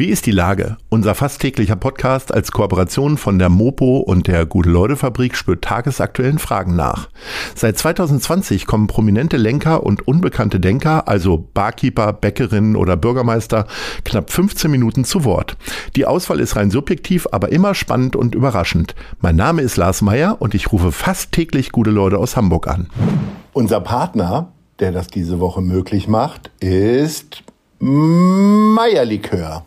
Wie ist die Lage? Unser fast täglicher Podcast als Kooperation von der Mopo und der Gute-Leute-Fabrik spürt tagesaktuellen Fragen nach. Seit 2020 kommen prominente Lenker und unbekannte Denker, also Barkeeper, Bäckerinnen oder Bürgermeister, knapp 15 Minuten zu Wort. Die Auswahl ist rein subjektiv, aber immer spannend und überraschend. Mein Name ist Lars Meyer und ich rufe fast täglich gute Leute aus Hamburg an. Unser Partner, der das diese Woche möglich macht, ist Meierlikör.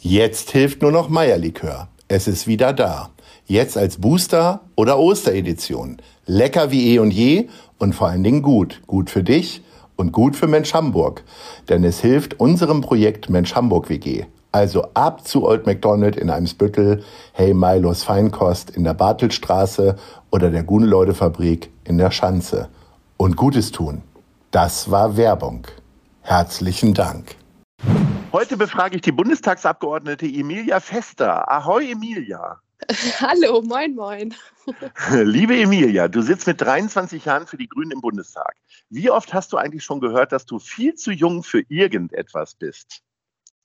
Jetzt hilft nur noch Meierlikör. Es ist wieder da. Jetzt als Booster oder Osteredition. Lecker wie eh und je und vor allen Dingen gut. Gut für dich und gut für Mensch Hamburg. Denn es hilft unserem Projekt Mensch Hamburg WG. Also ab zu Old McDonald in Eimsbüttel, Hey Milos Feinkost in der Bartelstraße oder der Guneleude Fabrik in der Schanze. Und Gutes tun. Das war Werbung. Herzlichen Dank. Heute befrage ich die Bundestagsabgeordnete Emilia Fester. Ahoi, Emilia. Hallo, moin, moin. Liebe Emilia, du sitzt mit 23 Jahren für die Grünen im Bundestag. Wie oft hast du eigentlich schon gehört, dass du viel zu jung für irgendetwas bist?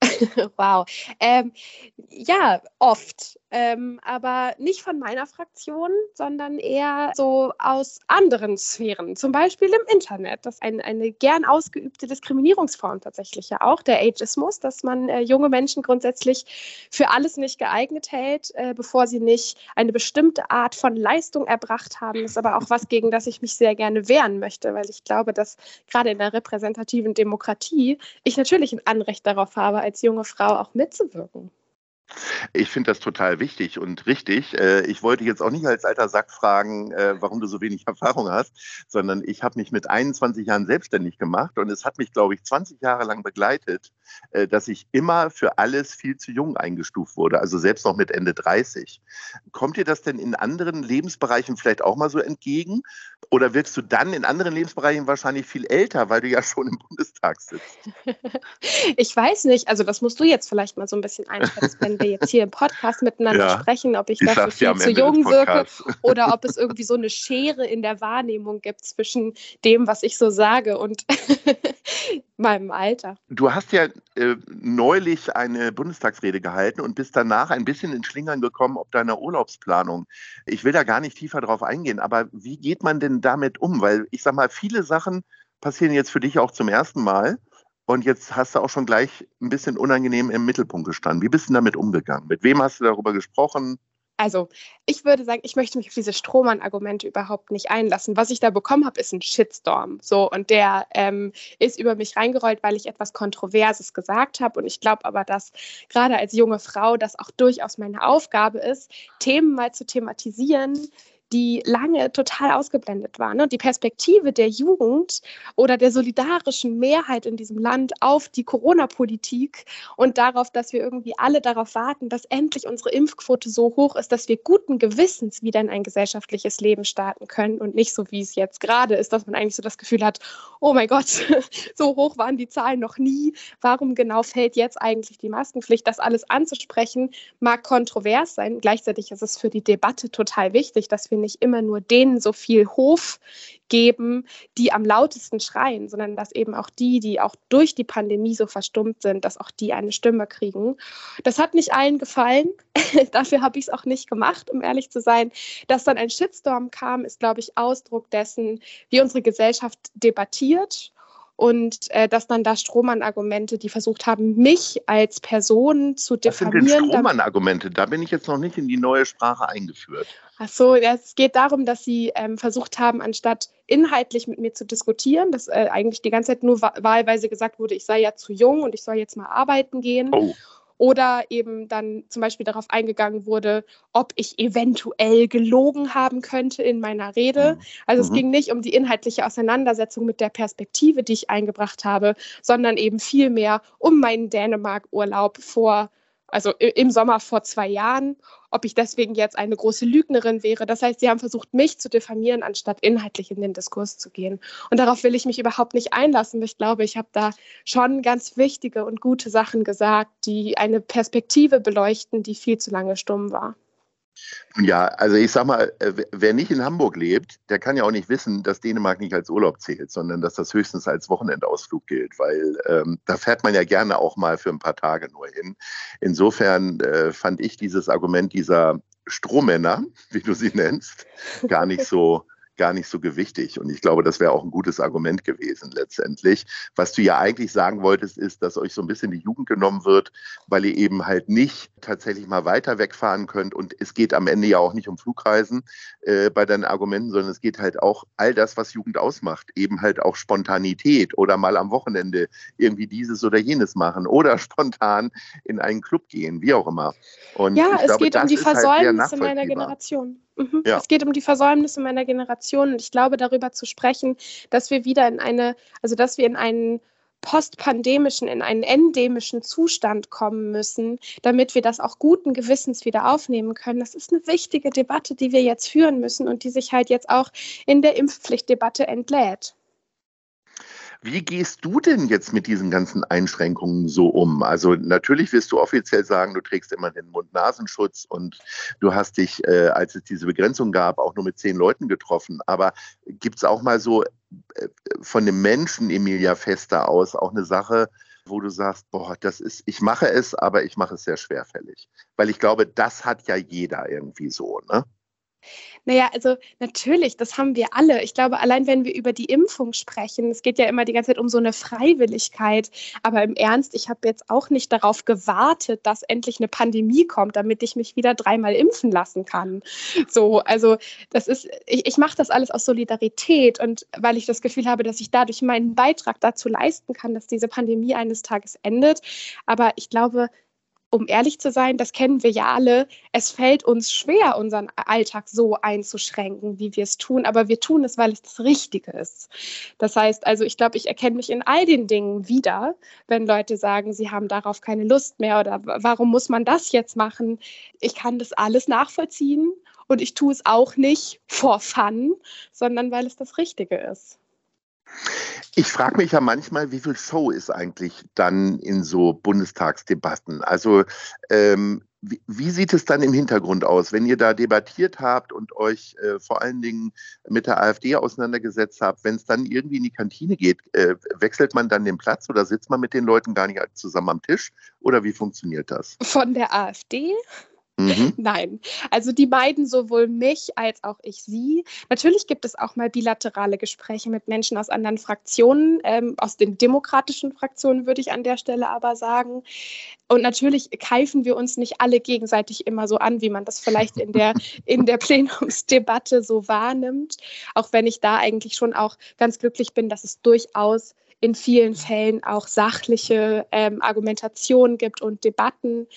wow. Ähm, ja, oft. Ähm, aber nicht von meiner Fraktion, sondern eher so aus anderen Sphären, zum Beispiel im Internet. Das ist ein, eine gern ausgeübte Diskriminierungsform tatsächlich ja auch, der Ageismus, dass man äh, junge Menschen grundsätzlich für alles nicht geeignet hält, äh, bevor sie nicht eine bestimmte Art von Leistung erbracht haben. Das ist aber auch was, gegen das ich mich sehr gerne wehren möchte, weil ich glaube, dass gerade in der repräsentativen Demokratie ich natürlich ein Anrecht darauf habe, als junge Frau auch mitzuwirken. Ich finde das total wichtig und richtig. Äh, ich wollte jetzt auch nicht als alter Sack fragen, äh, warum du so wenig Erfahrung hast, sondern ich habe mich mit 21 Jahren selbstständig gemacht und es hat mich, glaube ich, 20 Jahre lang begleitet, äh, dass ich immer für alles viel zu jung eingestuft wurde, also selbst noch mit Ende 30. Kommt dir das denn in anderen Lebensbereichen vielleicht auch mal so entgegen? Oder wirkst du dann in anderen Lebensbereichen wahrscheinlich viel älter, weil du ja schon im Bundestag sitzt? Ich weiß nicht, also das musst du jetzt vielleicht mal so ein bisschen einschätzen, wir jetzt hier im Podcast miteinander ja, sprechen, ob ich, ich dafür viel zu jung wirke oder ob es irgendwie so eine Schere in der Wahrnehmung gibt zwischen dem, was ich so sage und meinem Alter. Du hast ja äh, neulich eine Bundestagsrede gehalten und bist danach ein bisschen in Schlingern gekommen ob deiner Urlaubsplanung. Ich will da gar nicht tiefer drauf eingehen, aber wie geht man denn damit um? Weil ich sag mal, viele Sachen passieren jetzt für dich auch zum ersten Mal. Und jetzt hast du auch schon gleich ein bisschen unangenehm im Mittelpunkt gestanden. Wie bist du damit umgegangen? Mit wem hast du darüber gesprochen? Also, ich würde sagen, ich möchte mich auf diese Strohmann-Argumente überhaupt nicht einlassen. Was ich da bekommen habe, ist ein Shitstorm. So, und der ähm, ist über mich reingerollt, weil ich etwas Kontroverses gesagt habe. Und ich glaube aber, dass gerade als junge Frau das auch durchaus meine Aufgabe ist, Themen mal zu thematisieren, die lange total ausgeblendet waren. Und die Perspektive der Jugend oder der solidarischen Mehrheit in diesem Land auf die Corona-Politik und darauf, dass wir irgendwie alle darauf warten, dass endlich unsere Impfquote so hoch ist, dass wir guten Gewissens wieder in ein gesellschaftliches Leben starten können und nicht so, wie es jetzt gerade ist, dass man eigentlich so das Gefühl hat, oh mein Gott, so hoch waren die Zahlen noch nie. Warum genau fällt jetzt eigentlich die Maskenpflicht? Das alles anzusprechen mag kontrovers sein. Gleichzeitig ist es für die Debatte total wichtig, dass wir nicht immer nur denen so viel Hof geben, die am lautesten schreien, sondern dass eben auch die, die auch durch die Pandemie so verstummt sind, dass auch die eine Stimme kriegen. Das hat nicht allen gefallen. Dafür habe ich es auch nicht gemacht, um ehrlich zu sein. Dass dann ein Shitstorm kam, ist, glaube ich, Ausdruck dessen, wie unsere Gesellschaft debattiert und äh, dass dann da Strohmann-Argumente, die versucht haben, mich als Person zu diffamieren. Was sind denn Strohmann-Argumente? Da bin ich jetzt noch nicht in die neue Sprache eingeführt. Ach so, es geht darum, dass sie ähm, versucht haben, anstatt inhaltlich mit mir zu diskutieren, dass äh, eigentlich die ganze Zeit nur wahlweise gesagt wurde, ich sei ja zu jung und ich soll jetzt mal arbeiten gehen. Oh oder eben dann zum Beispiel darauf eingegangen wurde, ob ich eventuell gelogen haben könnte in meiner Rede. Mhm. Also mhm. es ging nicht um die inhaltliche Auseinandersetzung mit der Perspektive, die ich eingebracht habe, sondern eben vielmehr um meinen Dänemark-Urlaub vor also im Sommer vor zwei Jahren, ob ich deswegen jetzt eine große Lügnerin wäre. Das heißt, sie haben versucht, mich zu diffamieren, anstatt inhaltlich in den Diskurs zu gehen. Und darauf will ich mich überhaupt nicht einlassen. Ich glaube, ich habe da schon ganz wichtige und gute Sachen gesagt, die eine Perspektive beleuchten, die viel zu lange stumm war. Ja, also ich sag mal, äh, wer nicht in Hamburg lebt, der kann ja auch nicht wissen, dass Dänemark nicht als Urlaub zählt, sondern dass das höchstens als Wochenendausflug gilt, weil ähm, da fährt man ja gerne auch mal für ein paar Tage nur hin. Insofern äh, fand ich dieses Argument dieser Strohmänner, wie du sie nennst, gar nicht so gar nicht so gewichtig. Und ich glaube, das wäre auch ein gutes Argument gewesen letztendlich. Was du ja eigentlich sagen wolltest, ist, dass euch so ein bisschen die Jugend genommen wird, weil ihr eben halt nicht tatsächlich mal weiter wegfahren könnt. Und es geht am Ende ja auch nicht um Flugreisen äh, bei deinen Argumenten, sondern es geht halt auch all das, was Jugend ausmacht. Eben halt auch Spontanität oder mal am Wochenende irgendwie dieses oder jenes machen oder spontan in einen Club gehen, wie auch immer. Und ja, es glaube, geht um die halt Versäumnisse halt meiner Generation. Mhm. Ja. Es geht um die Versäumnisse meiner Generation und ich glaube, darüber zu sprechen, dass wir wieder in eine, also dass wir in einen postpandemischen, in einen endemischen Zustand kommen müssen, damit wir das auch guten Gewissens wieder aufnehmen können. Das ist eine wichtige Debatte, die wir jetzt führen müssen und die sich halt jetzt auch in der Impfpflichtdebatte entlädt. Wie gehst du denn jetzt mit diesen ganzen Einschränkungen so um? Also natürlich wirst du offiziell sagen, du trägst immer den Mund-Nasenschutz und du hast dich, äh, als es diese Begrenzung gab, auch nur mit zehn Leuten getroffen. Aber gibt es auch mal so äh, von dem Menschen Emilia Fester aus auch eine Sache, wo du sagst, boah, das ist, ich mache es, aber ich mache es sehr schwerfällig. Weil ich glaube, das hat ja jeder irgendwie so, ne? Naja, also natürlich, das haben wir alle. Ich glaube, allein wenn wir über die Impfung sprechen, es geht ja immer die ganze Zeit um so eine Freiwilligkeit. Aber im Ernst, ich habe jetzt auch nicht darauf gewartet, dass endlich eine Pandemie kommt, damit ich mich wieder dreimal impfen lassen kann. So, also das ist, ich, ich mache das alles aus Solidarität und weil ich das Gefühl habe, dass ich dadurch meinen Beitrag dazu leisten kann, dass diese Pandemie eines Tages endet. Aber ich glaube, um ehrlich zu sein, das kennen wir ja alle, es fällt uns schwer, unseren Alltag so einzuschränken, wie wir es tun, aber wir tun es, weil es das Richtige ist. Das heißt, also ich glaube, ich erkenne mich in all den Dingen wieder, wenn Leute sagen, sie haben darauf keine Lust mehr oder warum muss man das jetzt machen? Ich kann das alles nachvollziehen und ich tue es auch nicht for fun, sondern weil es das Richtige ist. Ich frage mich ja manchmal, wie viel Show ist eigentlich dann in so Bundestagsdebatten? Also ähm, wie, wie, sieht es dann im Hintergrund aus, wenn ihr da debattiert habt und euch äh, vor allen Dingen mit der AfD auseinandergesetzt habt? Wenn es dann irgendwie in die Kantine geht, äh, wechselt man dann den Platz oder sitzt man mit den Leuten gar nicht zusammen am Tisch? Oder wie funktioniert das? Von der AfD? Mhm. Nein, also die meiden sowohl mich als auch ich sie. Natürlich gibt es auch mal bilaterale Gespräche mit Menschen aus anderen Fraktionen, ähm, aus den demokratischen Fraktionen würde ich an der Stelle aber sagen. Und natürlich keifen wir uns nicht alle gegenseitig immer so an, wie man das vielleicht in der, in der Plenumsdebatte so wahrnimmt. Auch wenn ich da eigentlich schon auch ganz glücklich bin, dass es durchaus in vielen Fällen auch sachliche ähm, Argumentationen gibt und Debatten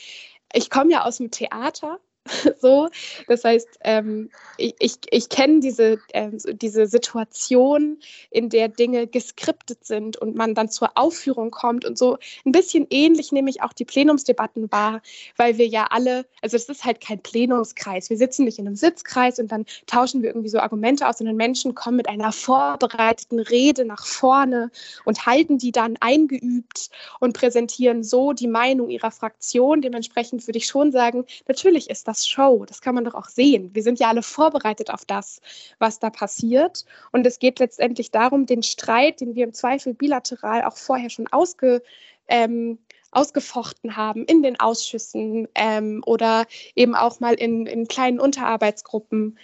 ich komme ja aus dem Theater so. Das heißt, ähm, ich, ich, ich kenne diese, äh, diese Situation, in der Dinge geskriptet sind und man dann zur Aufführung kommt und so ein bisschen ähnlich nehme ich auch die Plenumsdebatten wahr, weil wir ja alle, also es ist halt kein Plenumskreis. Wir sitzen nicht in einem Sitzkreis und dann tauschen wir irgendwie so Argumente aus, sondern Menschen kommen mit einer vorbereiteten Rede nach vorne und halten die dann eingeübt und präsentieren so die Meinung ihrer Fraktion. Dementsprechend würde ich schon sagen, natürlich ist das das Show. Das kann man doch auch sehen. Wir sind ja alle vorbereitet auf das, was da passiert. Und es geht letztendlich darum, den Streit, den wir im Zweifel bilateral auch vorher schon ausge, ähm, ausgefochten haben in den Ausschüssen ähm, oder eben auch mal in, in kleinen Unterarbeitsgruppen,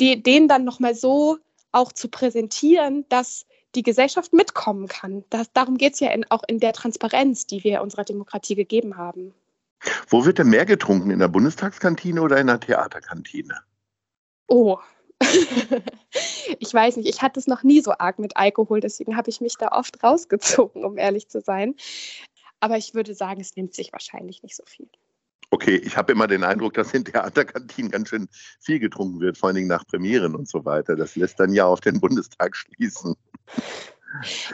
die, den dann nochmal so auch zu präsentieren, dass die Gesellschaft mitkommen kann. Das, darum geht es ja in, auch in der Transparenz, die wir unserer Demokratie gegeben haben. Wo wird denn mehr getrunken? In der Bundestagskantine oder in der Theaterkantine? Oh. ich weiß nicht, ich hatte es noch nie so arg mit Alkohol, deswegen habe ich mich da oft rausgezogen, um ehrlich zu sein. Aber ich würde sagen, es nimmt sich wahrscheinlich nicht so viel. Okay, ich habe immer den Eindruck, dass in Theaterkantinen ganz schön viel getrunken wird, vor allen Dingen nach Premieren und so weiter. Das lässt dann ja auf den Bundestag schließen.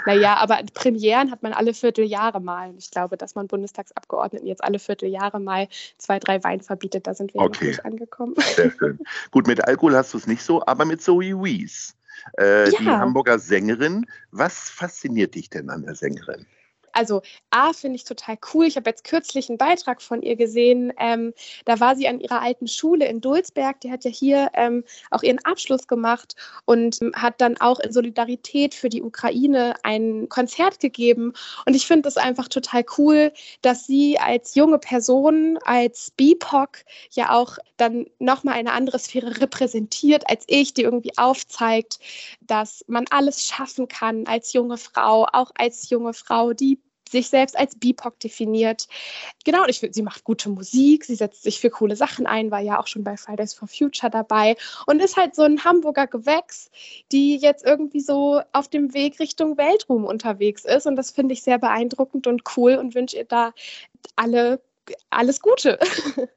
Naja, aber Premieren hat man alle Vierteljahre mal. Ich glaube, dass man Bundestagsabgeordneten jetzt alle Vierteljahre mal zwei, drei Wein verbietet, da sind wir okay. noch nicht angekommen. Sehr schön. Gut, mit Alkohol hast du es nicht so, aber mit Zoe Wies, äh, ja. die Hamburger Sängerin. Was fasziniert dich denn an der Sängerin? Also A, finde ich total cool. Ich habe jetzt kürzlich einen Beitrag von ihr gesehen. Ähm, da war sie an ihrer alten Schule in Dulsberg. Die hat ja hier ähm, auch ihren Abschluss gemacht und ähm, hat dann auch in Solidarität für die Ukraine ein Konzert gegeben. Und ich finde das einfach total cool, dass sie als junge Person, als BIPOC ja auch dann nochmal eine andere Sphäre repräsentiert als ich, die irgendwie aufzeigt, dass man alles schaffen kann als junge Frau, auch als junge Frau, die sich selbst als BIPOC definiert. Genau, und ich finde, sie macht gute Musik, sie setzt sich für coole Sachen ein, war ja auch schon bei Fridays for Future dabei und ist halt so ein Hamburger Gewächs, die jetzt irgendwie so auf dem Weg Richtung Weltruhm unterwegs ist. Und das finde ich sehr beeindruckend und cool und wünsche ihr da alle alles Gute.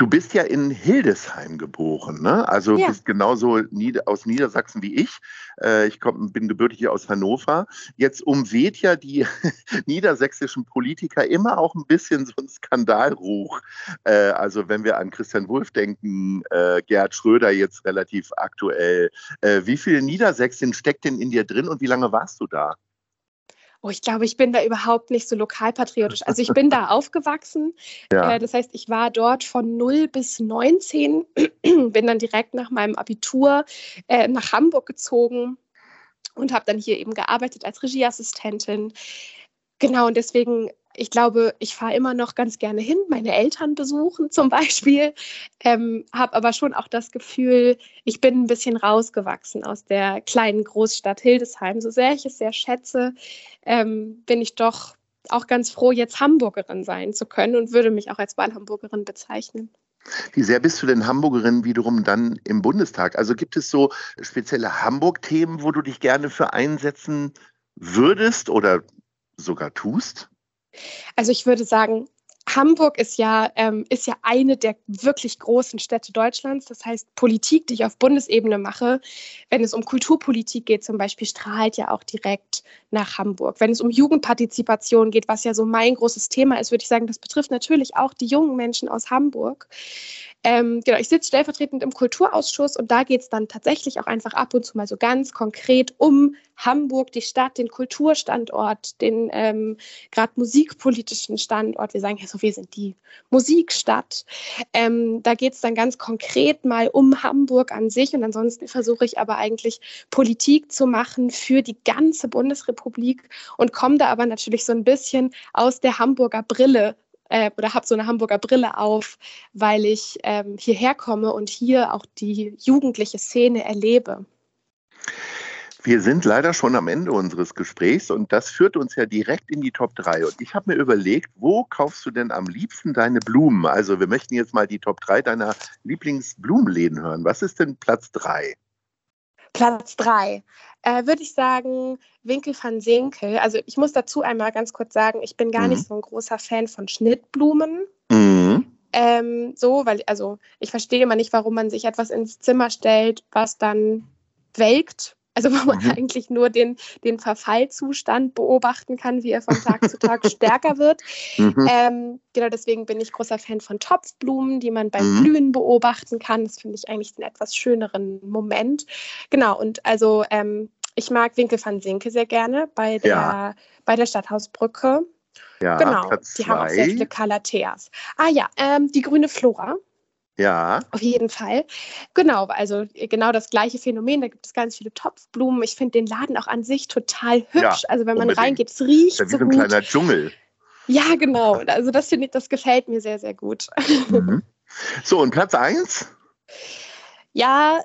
Du bist ja in Hildesheim geboren, ne? Also ja. bist genauso Nieder aus Niedersachsen wie ich. Äh, ich komm, bin gebürtig aus Hannover. Jetzt umweht ja die niedersächsischen Politiker immer auch ein bisschen so ein Skandalruch. Äh, also wenn wir an Christian Wulff denken, äh, Gerhard Schröder jetzt relativ aktuell. Wie viel Niedersächsin steckt denn in dir drin und wie lange warst du da? Oh, ich glaube, ich bin da überhaupt nicht so lokalpatriotisch. Also ich bin da aufgewachsen. Ja. Äh, das heißt, ich war dort von 0 bis 19, bin dann direkt nach meinem Abitur äh, nach Hamburg gezogen und habe dann hier eben gearbeitet als Regieassistentin. Genau, und deswegen ich glaube, ich fahre immer noch ganz gerne hin, meine Eltern besuchen zum Beispiel, ähm, habe aber schon auch das Gefühl, ich bin ein bisschen rausgewachsen aus der kleinen Großstadt Hildesheim. So sehr ich es sehr schätze, ähm, bin ich doch auch ganz froh, jetzt Hamburgerin sein zu können und würde mich auch als Wahlhamburgerin bezeichnen. Wie sehr bist du denn Hamburgerin wiederum dann im Bundestag? Also gibt es so spezielle Hamburg-Themen, wo du dich gerne für einsetzen würdest oder sogar tust? Also ich würde sagen, Hamburg ist ja, ähm, ist ja eine der wirklich großen Städte Deutschlands. Das heißt, Politik, die ich auf Bundesebene mache, wenn es um Kulturpolitik geht zum Beispiel, strahlt ja auch direkt nach Hamburg. Wenn es um Jugendpartizipation geht, was ja so mein großes Thema ist, würde ich sagen, das betrifft natürlich auch die jungen Menschen aus Hamburg. Ähm, genau, ich sitze stellvertretend im Kulturausschuss und da geht es dann tatsächlich auch einfach ab und zu mal so ganz konkret um Hamburg, die Stadt, den Kulturstandort, den ähm, gerade musikpolitischen Standort. Wir sagen ja so, wir sind die Musikstadt. Ähm, da geht es dann ganz konkret mal um Hamburg an sich und ansonsten versuche ich aber eigentlich Politik zu machen für die ganze Bundesrepublik und komme da aber natürlich so ein bisschen aus der Hamburger Brille äh, oder habe so eine Hamburger Brille auf, weil ich ähm, hierher komme und hier auch die jugendliche Szene erlebe. Wir sind leider schon am Ende unseres Gesprächs und das führt uns ja direkt in die Top 3. Und ich habe mir überlegt, wo kaufst du denn am liebsten deine Blumen? Also wir möchten jetzt mal die Top 3 deiner Lieblingsblumenläden hören. Was ist denn Platz 3? Platz 3 äh, würde ich sagen Winkel van Senkel. Also ich muss dazu einmal ganz kurz sagen, ich bin gar mhm. nicht so ein großer Fan von Schnittblumen. Mhm. Ähm, so, weil, also ich verstehe immer nicht, warum man sich etwas ins Zimmer stellt, was dann welkt also wo man mhm. eigentlich nur den, den Verfallzustand beobachten kann, wie er von Tag zu Tag stärker wird. Mhm. Ähm, genau deswegen bin ich großer Fan von Topfblumen, die man beim mhm. Blühen beobachten kann. Das finde ich eigentlich einen etwas schöneren Moment. Genau, und also ähm, ich mag Winkel van Sinke sehr gerne bei der, ja. bei der Stadthausbrücke. Ja, genau, Platz die zwei. haben auch sehr viele Calatheas. Ah ja, ähm, die grüne Flora. Ja. Auf jeden Fall. Genau, also genau das gleiche Phänomen. Da gibt es ganz viele Topfblumen. Ich finde den Laden auch an sich total hübsch. Ja, also wenn man unbedingt. reingeht, es riecht das ist so wie so ein kleiner Dschungel. Ja, genau. Also das finde ich, das gefällt mir sehr, sehr gut. Mhm. So, und Platz 1? Ja,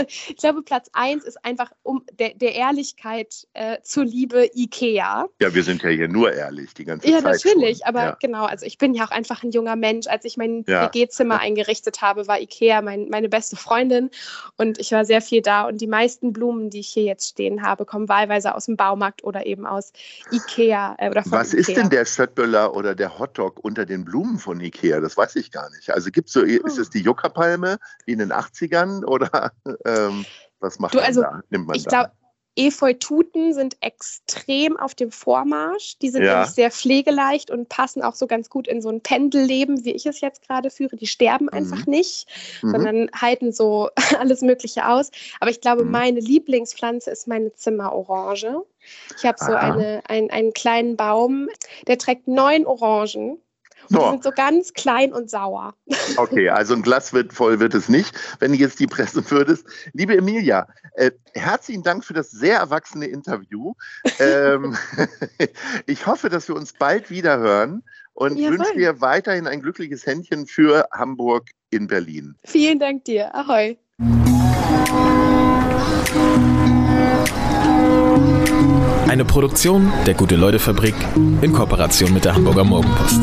ich glaube, Platz eins ist einfach um der, der Ehrlichkeit äh, zuliebe IKEA. Ja, wir sind ja hier nur ehrlich die ganze ja, Zeit. Ja, natürlich, aber genau, also ich bin ja auch einfach ein junger Mensch. Als ich mein ja. WG-Zimmer eingerichtet habe, war IKEA mein, meine beste Freundin und ich war sehr viel da. Und die meisten Blumen, die ich hier jetzt stehen habe, kommen wahlweise aus dem Baumarkt oder eben aus IKEA. Äh, oder von Was Ikea. ist denn der Schöttböller oder der Hotdog unter den Blumen von IKEA? Das weiß ich gar nicht. Also gibt's so, ist es die Juckerpalme wie in den 80ern oder ähm, was macht du, also, man da? Nimmt man ich glaube, Efeututen sind extrem auf dem Vormarsch. Die sind Ja. nämlich sehr pflegeleicht und passen auch so ganz gut in so ein Pendelleben, wie ich es jetzt gerade führe. Die sterben einfach nicht, Mhm. sondern halten so alles Mögliche aus. Aber ich glaube, Mhm. meine Lieblingspflanze ist meine Zimmerorange. Ich habe so eine, ein, einen kleinen Baum, der trägt neun Orangen. Und die So. sind so ganz klein und sauer. Okay, also ein Glas wird voll wird es nicht, wenn du jetzt die pressen würdest. Liebe Emilia, äh, herzlichen Dank für das sehr erwachsene Interview. ähm, ich hoffe, dass wir uns bald wieder hören und Jawohl. wünsche dir weiterhin ein glückliches Händchen für Hamburg in Berlin. Vielen Dank dir. Ahoi. Eine Produktion der Gute-Leute-Fabrik in Kooperation mit der Hamburger Morgenpost.